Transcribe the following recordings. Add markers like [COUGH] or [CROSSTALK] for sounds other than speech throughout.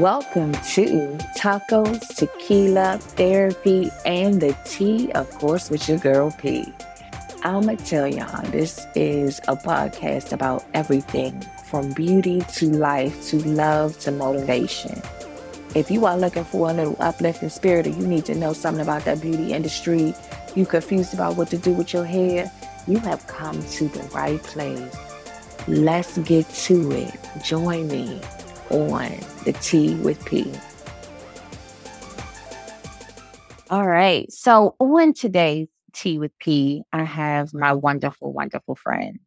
Welcome to Tacos, Tequila, Therapy, and the Tea, of course, with your girl P. I'm going to tell y'all this is a podcast about everything from beauty to life to love to motivation. If you are looking for a little uplifting spirit or you need to know something about that beauty industry, you confused about what to do with your hair, you have come to the right place. Let's get to it. Join me on the Tea with P. All right. So on today's Tea with P, I have my wonderful, wonderful friend,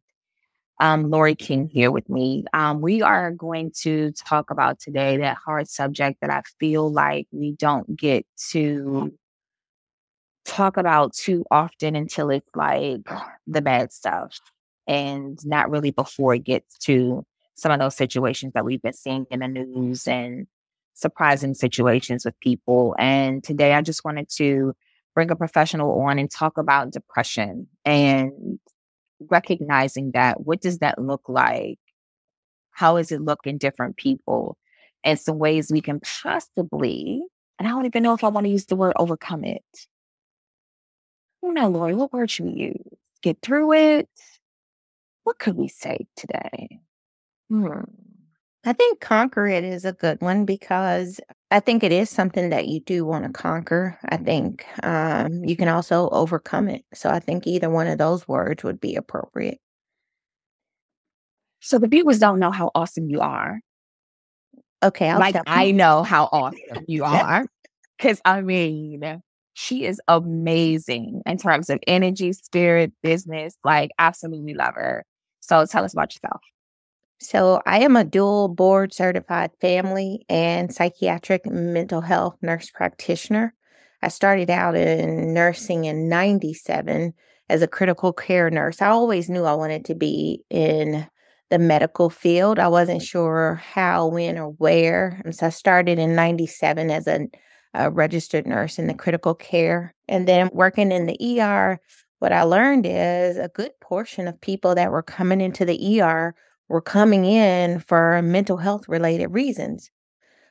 um, Lorri King here with me. Um, we are going to talk about today that hard subject that I feel like we don't get to talk about too often until it's like the bad stuff and not really before it gets to some of those situations that we've been seeing in the news and surprising situations with people. And today I just wanted to bring a professional on and talk about depression and recognizing that. What does that look like? How does it look in different people? And some ways we can possibly, and I don't even know if I want to use the word overcome it. Oh, don't know, Lorri, what word should we use? Get through it? What could we say today? Hmm. I think conquer it is a good one because I think it is something that you do want to conquer. I think um, you can also overcome it. So I think either one of those words would be appropriate. So the viewers don't know how awesome you are. Okay, I'll like I know how awesome you [LAUGHS] are. Because I mean, she is amazing in terms of energy, spirit, business. Like, absolutely love her. So tell us about yourself. So, I am a dual board certified family and psychiatric mental health nurse practitioner. I started out in nursing in 97 as a critical care nurse. I always knew I wanted to be in the medical field. I wasn't sure how, when, or where. And so I started in 97 as a, a registered nurse in the critical care. And then working in the ER, what I learned is a good portion of people that were coming into the ER were coming in for mental health related reasons.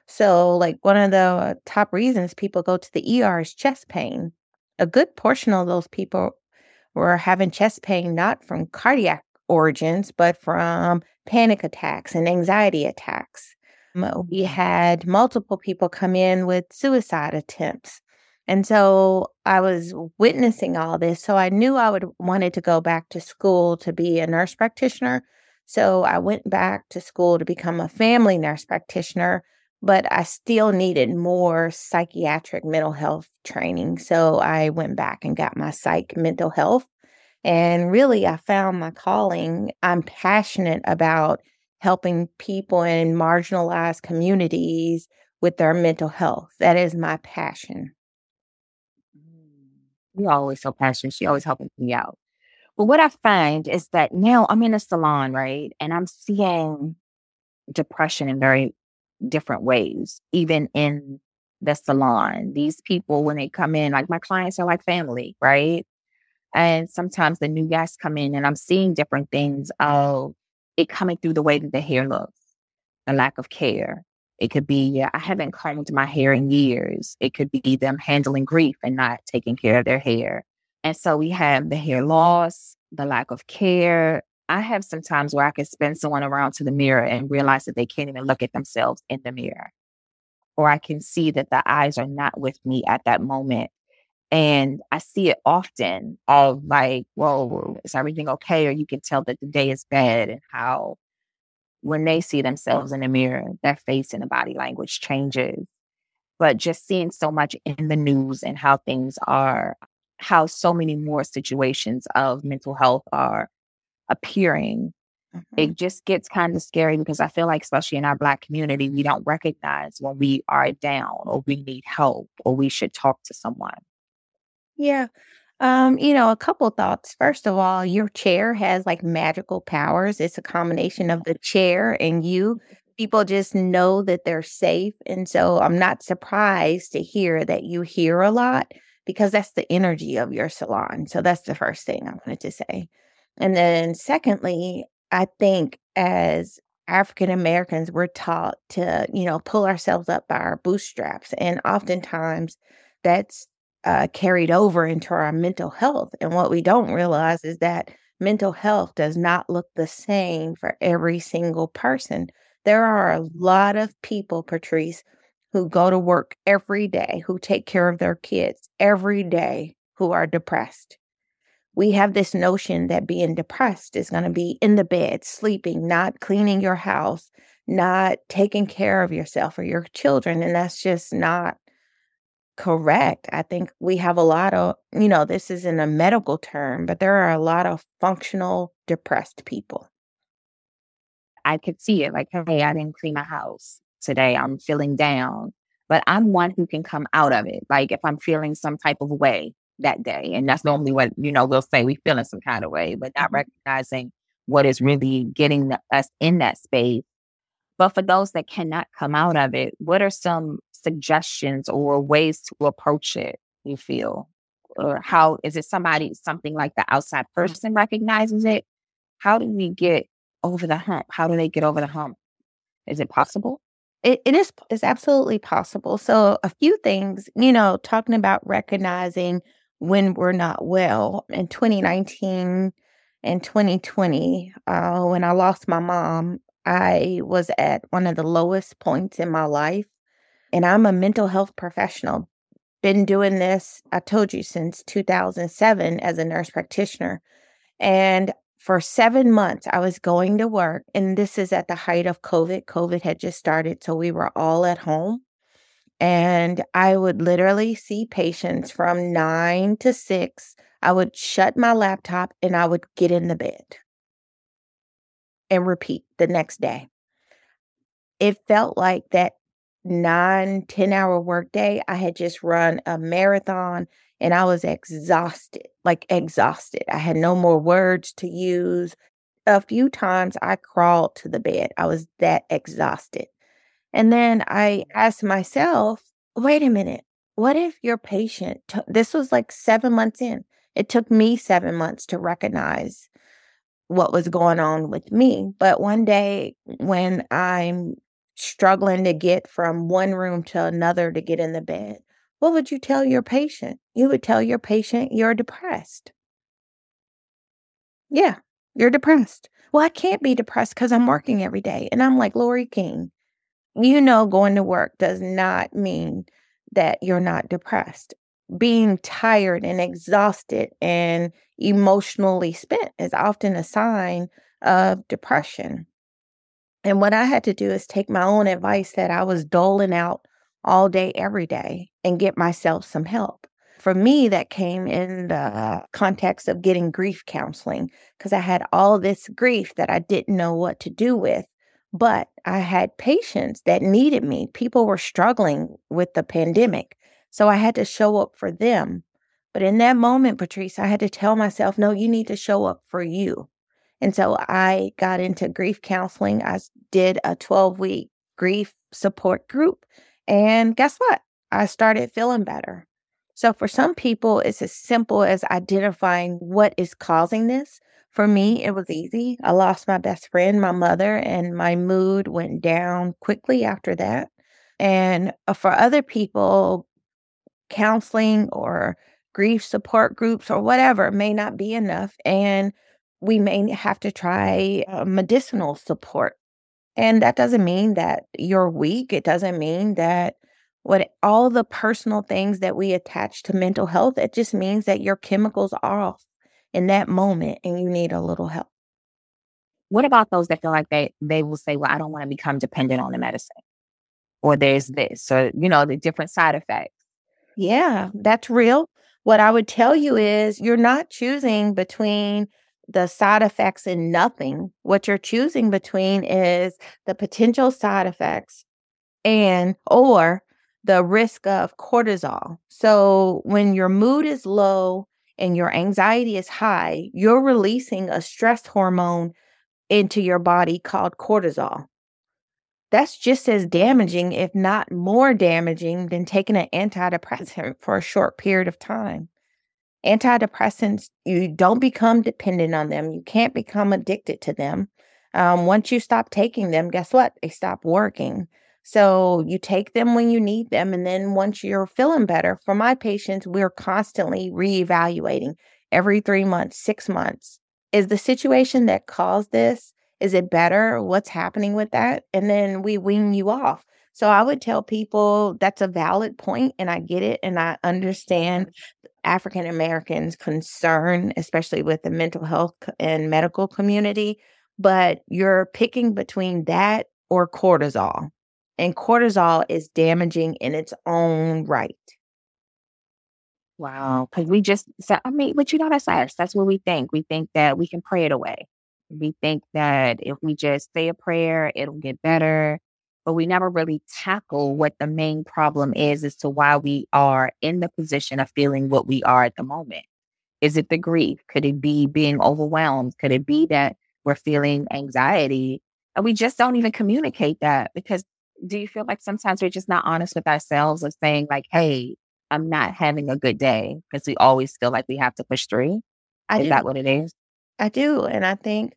So, like one of the top reasons people go to the ER is chest pain. A good portion of those people were having chest pain not from cardiac origins, but from panic attacks and anxiety attacks. We mm-hmm. had multiple people come in with suicide attempts. And so I was witnessing all this. So I knew I would wanted to go back to school to be a nurse practitioner so I went back to school to become a family nurse practitioner, but I still needed more psychiatric mental health training. So I went back and got my psych mental health. And really, I found my calling. I'm passionate about helping people in marginalized communities with their mental health. That is my passion. Mm. You're always so passionate. She always helping me out. But what I find is that now I'm in a salon, right? And I'm seeing depression in very different ways, even in the salon. These people, when they come in, like my clients are like family, right? And sometimes the new guests come in and I'm seeing different things of it coming through the way that the hair looks, the lack of care. It could be, yeah, I haven't combed my hair in years. It could be them handling grief and not taking care of their hair. And so we have the hair loss, the lack of care. I have some times where I can spin someone around to the mirror and realize that they can't even look at themselves in the mirror. Or I can see that the eyes are not with me at that moment. And I see it often of like, whoa, is everything okay? Or you can tell that the day is bad and how when they see themselves in the mirror, their face and the body language changes. But just seeing so much in the news and how things are how so many more situations of mental health are appearing. Mm-hmm. It just gets kind of scary because I feel like, especially in our Black community, we don't recognize when we are down or we need help or we should talk to someone. Yeah. Um, you know, a couple thoughts. First of all, your chair has like magical powers. It's a combination of the chair and you. People just know that they're safe. And so I'm not surprised to hear that you hear a lot because that's the energy of your salon. So that's the first thing I wanted to say. And then, secondly, I think as African Americans, we're taught to, you know, pull ourselves up by our bootstraps. And oftentimes that's uh, carried over into our mental health. And what we don't realize is that mental health does not look the same for every single person. There are a lot of people, Patrice, who go to work every day, who take care of their kids every day, who are depressed. We have this notion that being depressed is going to be in the bed, sleeping, not cleaning your house, not taking care of yourself or your children. And that's just not correct. I think we have a lot of, you know, this isn't a medical term, but there are a lot of functional depressed people. I could see it like, hey, I didn't clean my house today. I'm feeling down, but I'm one who can come out of it. Like if I'm feeling some type of way that day, and that's normally what, you know, we'll say we feel in some kind of way, but not mm-hmm. recognizing what is really getting us in that space. But for those that cannot come out of it, what are some suggestions or ways to approach it, you feel? Or how is it somebody, something like the outside person recognizes it? How do we get over the hump? How do they get over the hump? Is it possible? It, it is it's absolutely possible. So a few things, you know, talking about recognizing when we're not well. In 2019 and 2020, uh, when I lost my mom, I was at one of the lowest points in my life. And I'm a mental health professional. Been doing this, I told you, since 2007 as a nurse practitioner. And for seven months, I was going to work, and this is at the height of COVID. COVID had just started, so we were all at home. And I would literally see patients from nine to six. I would shut my laptop and I would get in the bed and repeat the next day. It felt like that nine, 10 hour workday, I had just run a marathon and I was exhausted, like exhausted. I had no more words to use. A few times I crawled to the bed. I was that exhausted. And then I mm. asked myself, wait a minute, what if your patient, t- this was like seven months in, it took me seven months to recognize what was going on with me. But one day when I'm struggling to get from one room to another to get in the bed, what would you tell your patient? You would tell your patient you're depressed. Yeah, you're depressed. Well, I can't be depressed because I'm working every day. And I'm like, Lorri King, you know, going to work does not mean that you're not depressed. Being tired and exhausted and emotionally spent is often a sign of depression. And what I had to do is take my own advice that I was doling out all day, every day, and get myself some help. For me, that came in the context of getting grief counseling because I had all this grief that I didn't know what to do with. But I had patients that needed me. People were struggling with the pandemic. So I had to show up for them. But in that moment, Patrice, I had to tell myself, no, you need to show up for you. And so I got into grief counseling. I did a 12 week grief support group and guess what? I started feeling better. So for some people, it's as simple as identifying what is causing this. For me, it was easy. I lost my best friend, my mother, and my mood went down quickly after that. And uh, for other people, counseling or grief support groups or whatever may not be enough. And we may have to try uh, medicinal support and that doesn't mean that you're weak. It doesn't mean that what all the personal things that we attach to mental health, it just means that your chemicals are off in that moment and you need a little help. What about those that feel like they they will say, Well, I don't want to become dependent on the medicine? Or there's this, or you know, the different side effects. Yeah, that's real. What I would tell you is you're not choosing between the side effects and nothing. What you're choosing between is the potential side effects and or the risk of cortisol. So when your mood is low and your anxiety is high, you're releasing a stress hormone into your body called cortisol. That's just as damaging, if not more damaging, than taking an antidepressant [LAUGHS] for a short period of time antidepressants, you don't become dependent on them. You can't become addicted to them. Um, once you stop taking them, guess what? They stop working. So you take them when you need them. And then once you're feeling better, for my patients, we're constantly reevaluating every three months, six months. Is the situation that caused this, is it better? What's happening with that? And then we wean you off. So I would tell people that's a valid point and I get it and I understand African Americans' concern, especially with the mental health and medical community. But you're picking between that or cortisol. And cortisol is damaging in its own right. Wow. Because we just, said, I mean, but you know, that's us. That's what we think. We think that we can pray it away. We think that if we just say a prayer, it'll get better but we never really tackle what the main problem is as to why we are in the position of feeling what we are at the moment. Is it the grief? Could it be being overwhelmed? Could it be that we're feeling anxiety? And we just don't even communicate that because do you feel like sometimes we're just not honest with ourselves of saying, like, hey, I'm not having a good day because we always feel like we have to push through? I is do. that what it is? I do. And I think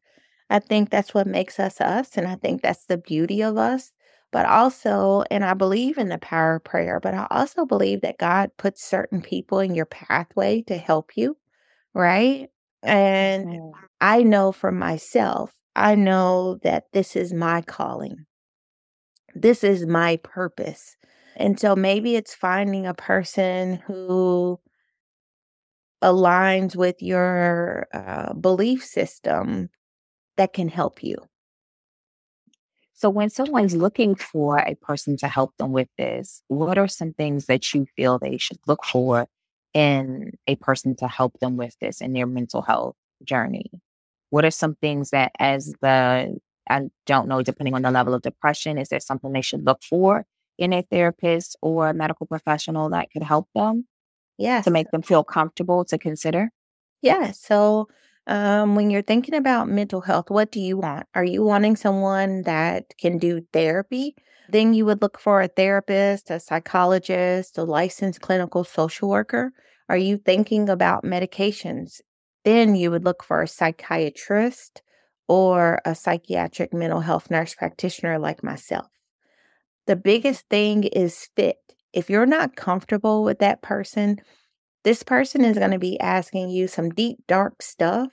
I think that's what makes us us. And I think that's the beauty of us but also, and I believe in the power of prayer, but I also believe that God puts certain people in your pathway to help you, right? And. I know for myself, I know that this is my calling. This is my purpose. And so maybe it's finding a person who aligns with your uh, belief system that can help you. So, when someone's looking for a person to help them with this, what are some things that you feel they should look for in a person to help them with this in their mental health journey? What are some things that, as the, I don't know, depending on the level of depression, is there something they should look for in a therapist or a medical professional that could help them? Yes. To make them feel comfortable to consider? Yeah. So, um, when you're thinking about mental health, what do you want? Are you wanting someone that can do therapy? Then you would look for a therapist, a psychologist, a licensed clinical social worker. Are you thinking about medications? Then you would look for a psychiatrist or a psychiatric mental health nurse practitioner like myself. The biggest thing is fit. If you're not comfortable with that person, this person is going to be asking you some deep, dark stuff,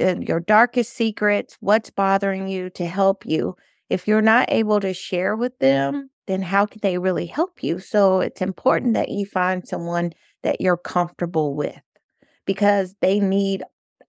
uh, your darkest secrets, what's bothering you to help you. If you're not able to share with them, then how can they really help you? So it's important that you find someone that you're comfortable with because they need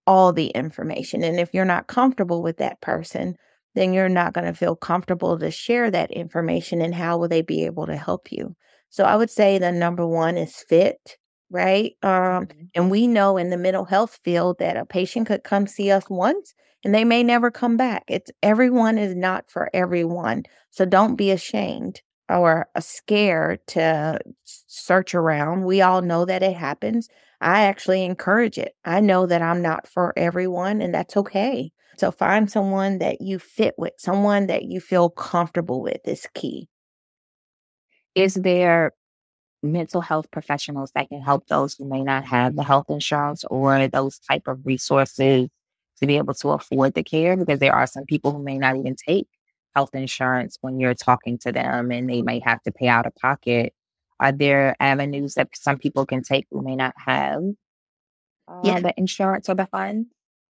all the information. And if you're not comfortable with that person, then you're not going to feel comfortable to share that information. And how will they be able to help you? So I would say the number one is fit right? Um, mm-hmm. and we know in the mental health field that a patient could come see us once and they may never come back. It's everyone is not for everyone. So don't be ashamed or uh, scared to search around. We all know that it happens. I actually encourage it. I know that I'm not for everyone and that's okay. So find someone that you fit with, someone that you feel comfortable with is key. Is there mental health professionals that can help those who may not have the health insurance or those type of resources to be able to afford the care because there are some people who may not even take health insurance when you're talking to them and they may have to pay out of pocket are there avenues that some people can take who may not have uh, yeah. the insurance or the funds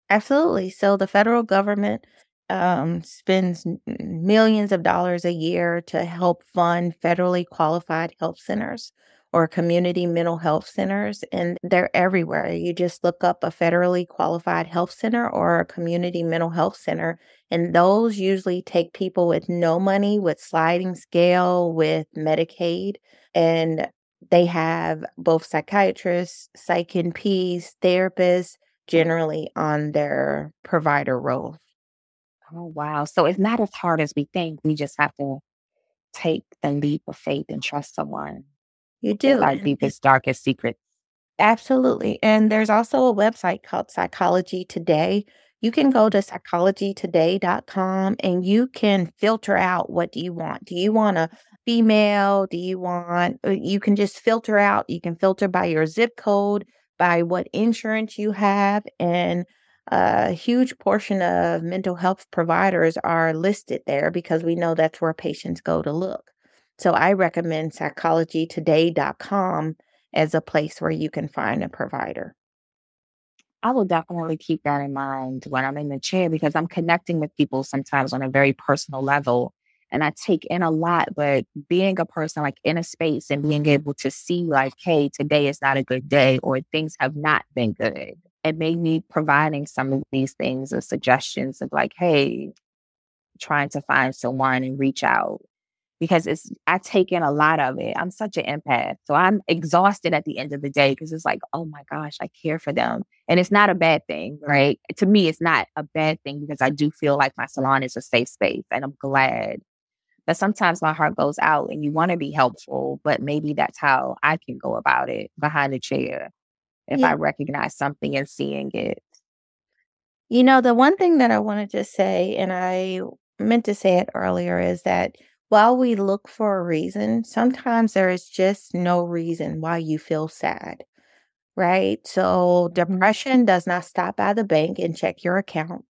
absolutely so the federal government um, spends millions of dollars a year to help fund federally qualified health centers or community mental health centers, and they're everywhere. You just look up a federally qualified health center or a community mental health center, and those usually take people with no money, with sliding scale, with Medicaid, and they have both psychiatrists, psych NPs, therapists generally on their provider roll. Oh, wow. So it's not as hard as we think. We just have to take the leap of faith and trust someone. You do. Our deepest, darkest secrets. Absolutely. And there's also a website called Psychology Today. You can go to psychologytoday.com and you can filter out what do you want. Do you want a female? Do you want, uh, you can just filter out. You can filter by your zip code, by what insurance you have. And a huge portion of mental health providers are listed there because we know that's where patients go to look. So I recommend psychologytoday.com as a place where you can find a provider. I will definitely keep that in mind when I'm in the chair because I'm connecting with people sometimes on a very personal level and I take in a lot. But being a person like in a space and being able to see, like, hey, today is not a good day or things have not been good, it made me providing some of these things or suggestions of like, hey, trying to find someone and reach out because it's I take in a lot of it. I'm such an empath. So I'm exhausted at the end of the day because it's like, oh my gosh, I care for them. And it's not a bad thing, right? To me, it's not a bad thing because I do feel like my salon is a safe space and I'm glad. But sometimes my heart goes out and you want to be helpful, but maybe that's how I can go about it behind the chair if yeah. I recognize something and seeing it. You know, the one thing that I wanted to say, and I meant to say it earlier, is that while we look for a reason, sometimes there is just no reason why you feel sad, right? So, mm-hmm. depression does not stop by the bank and check your account.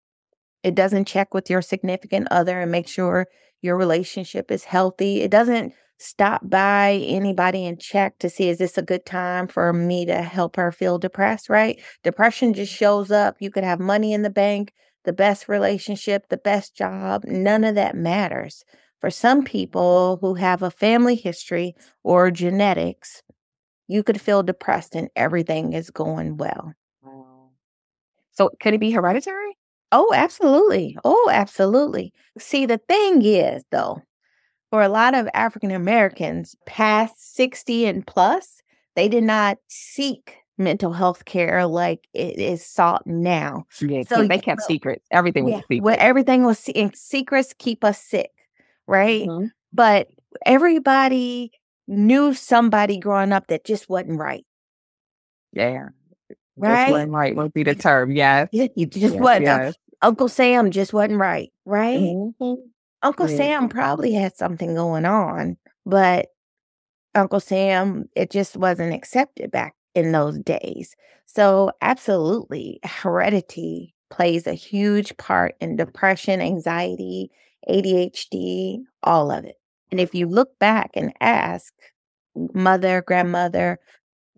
It doesn't check with your significant other and make sure your relationship is healthy. It doesn't stop by anybody and check to see is this a good time for me to help her feel depressed, right? Depression just shows up. You could have money in the bank, the best relationship, the best job. None of that matters. For some people who have a family history or genetics, you could feel depressed and everything is going well. So, could it be hereditary? Oh, absolutely. Oh, absolutely. See, the thing is, though, for a lot of African Americans past 60 and plus, they did not seek mental health care like it is sought now. Yeah, so they kept secrets. Everything was yeah, secret. Well, everything was secrets keep us sick right? Mm-hmm. But everybody knew somebody growing up that just wasn't right. Yeah. Right? Just wasn't right would be the term. Yes. Yeah, you just yes, wasn't. Yes. Uncle Sam just wasn't right. Right? Mm-hmm. Uncle yeah. Sam probably had something going on, but Uncle Sam, it just wasn't accepted back in those days. So, absolutely, heredity plays a huge part in depression, anxiety, ADHD, all of it. And if you look back and ask mother, grandmother,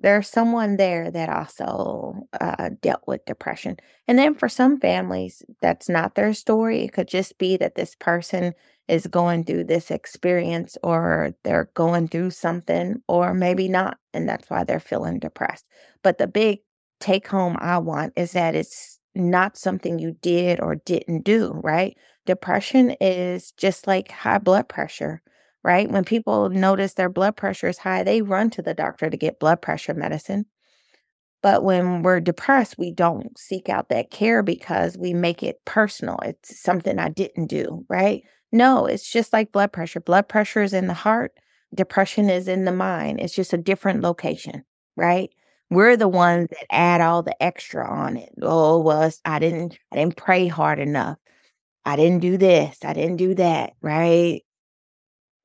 there's someone there that also uh, dealt with depression. And then for some families, that's not their story. It could just be that this person is going through this experience or they're going through something, or maybe not. And that's why they're feeling depressed. But the big take home I want is that it's not something you did or didn't do, right? Depression is just like high blood pressure, right? When people notice their blood pressure is high, they run to the doctor to get blood pressure medicine. But when we're depressed, we don't seek out that care because we make it personal. It's something I didn't do, right? No, it's just like blood pressure. Blood pressure is in the heart, depression is in the mind. It's just a different location, right? We're the ones that add all the extra on it. Oh, well, I didn't I didn't pray hard enough. I didn't do this, I didn't do that, right?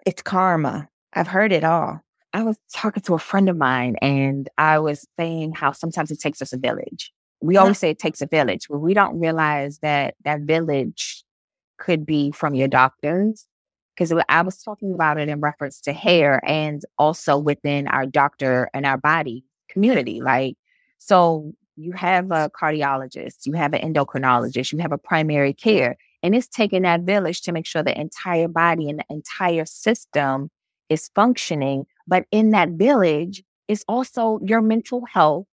It's karma. I've heard it all. I was talking to a friend of mine and I was saying how sometimes it takes us a village. We always say it takes a village, but we don't realize that that village could be from your doctors. Because I was talking about it in reference to hair and also within our doctor and our body community. Like, so you have a cardiologist, you have an endocrinologist, you have a primary care, and it's taking that village to make sure the entire body and the entire system is functioning. But in that village is also your mental health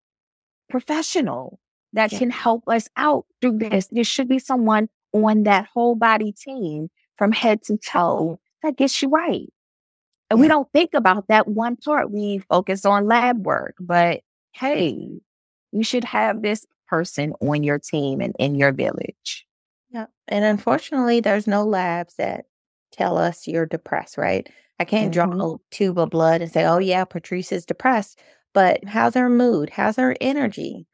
professional that yeah. can help us out through this. There should be someone on that whole body team from head to toe that gets you right. And we don't think about that one part. We focus on lab work, but hey, you should have this person on your team and in your village. Yeah. And unfortunately, there's no labs that tell us you're depressed, right? I can't mm-hmm. draw a tube of blood and say, oh, yeah, Patrice is depressed. But how's her mood? How's her energy?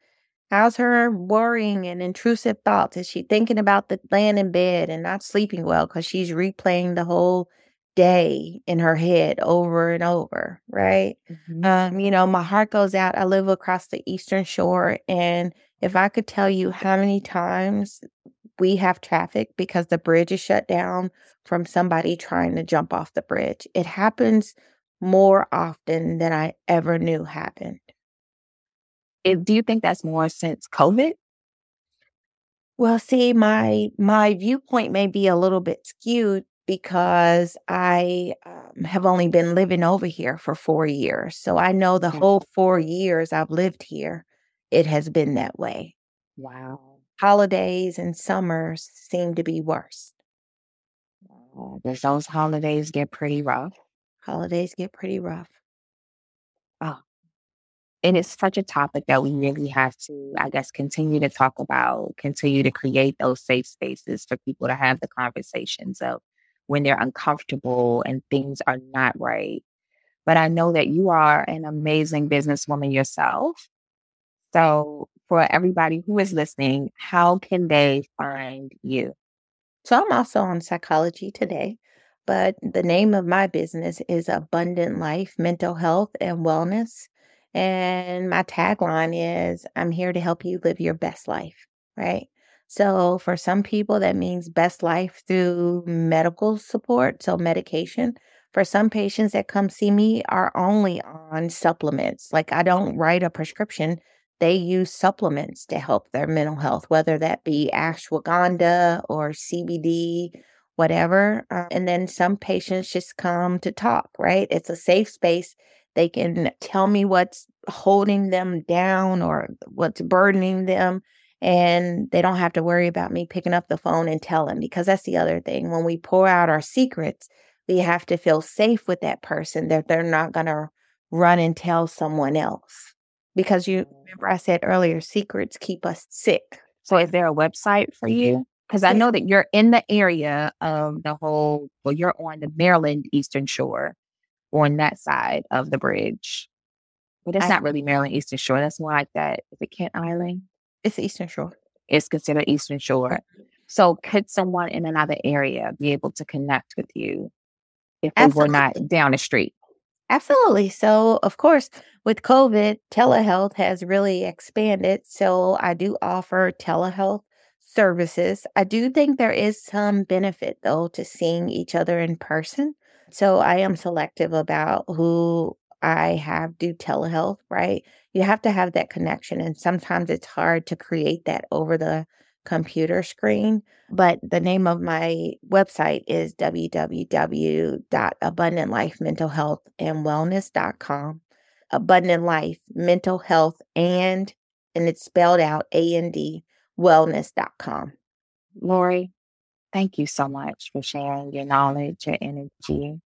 How's her worrying and intrusive thoughts? Is she thinking about the laying in bed and not sleeping well because she's replaying the whole day in her head over and over, right? Mm-hmm. Um, you know, my heart goes out. I live across the eastern shore and If I could tell you how many times we have traffic because the bridge is shut down from somebody trying to jump off the bridge, it happens more often than I ever knew happened. It, do you think that's more since COVID? Well, see, my my viewpoint may be a little bit skewed because I um, have only been living over here for four years. So I know the Mm. whole four years I've lived here, it has been that way. Wow. Holidays and summers seem to be worse. Does those holidays get pretty rough? Holidays get pretty rough. Oh, and it's such a topic that we really have to, I guess, continue to talk about, continue to create those safe spaces for people to have the conversations of when they're uncomfortable and things are not right. But I know that you are an amazing businesswoman yourself. So, for everybody who is listening, how can they find you? So I'm also on Psychology Today, but the name of my business is Abundant Life Mental Health and Wellness. And my tagline is I'm here to help you live your best life, right? So for some people, that means best life through medical support, so medication. For some patients that come see me are only on supplements. Like I don't write a prescription, they use supplements to help their mental health, whether that be ashwagandha or CBD, whatever. Uh, and then some patients just come to talk, right? It's a safe space. They can tell me what's holding them down or what's burdening them. And they don't have to worry about me picking up the phone and telling them because that's the other thing. When we pour out our secrets, we have to feel safe with that person that they're not going to run and tell someone else. Because you remember I said earlier, secrets keep us sick. So, is there a website for mm-hmm. you? Because I know that you're in the area of the whole, well, you're on the Maryland Eastern Shore, on that side of the bridge. But it's I- not really Maryland Eastern Shore. That's more like that. Is it Kent Island? It's Eastern Shore. It's considered Eastern Shore. So, could someone in another area be able to connect with you if they were not down the street? Absolutely. So, of course, with COVID, telehealth has really expanded. So, I do offer telehealth services. I do think there is some benefit, though, to seeing each other in person. So, I am selective about who I have do telehealth, right? You have to have that connection. And sometimes it's hard to create that over the computer screen. But the name of my website is www.abundantlifementalhealthandwellness.com. Abundant Life Mental Health and, and it's spelled out A A N D, wellness.com. Lorri, thank you so much for sharing your knowledge, your energy,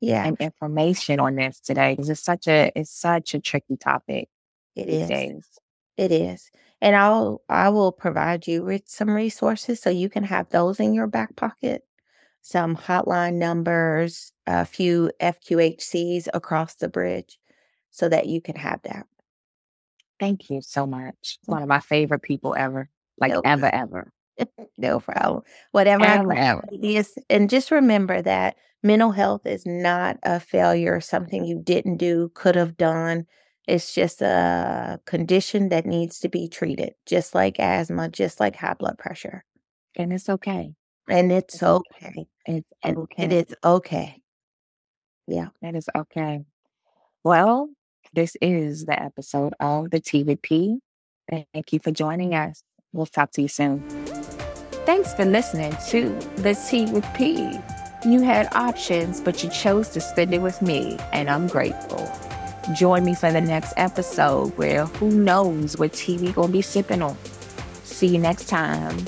Yeah, and information on this today because it's such a it's such a tricky topic it these is. days. It is. And I'll I will provide you with some resources so you can have those in your back pocket. Some hotline numbers, a few FQHCs across the bridge so that you can have that. Thank you so much. One of my favorite people ever, like No. ever, ever, [LAUGHS] no problem. Whatever ever, ever. is. And just remember that mental health is not a failure, something you didn't do, could have done. It's just a condition that needs to be treated, just like asthma, just like high blood pressure. And it's okay. And it's It's okay. okay. It's And okay. it is okay. Yeah. That is okay. Well, this is the episode of the Tea with P. Thank you for joining us. We'll talk to you soon. Thanks for listening to the Tea with P. You had options, but you chose to spend it with me, and I'm grateful. Join me for the next episode where who knows what tea we gonna be sipping on. See you next time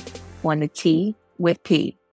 on the Tea with P.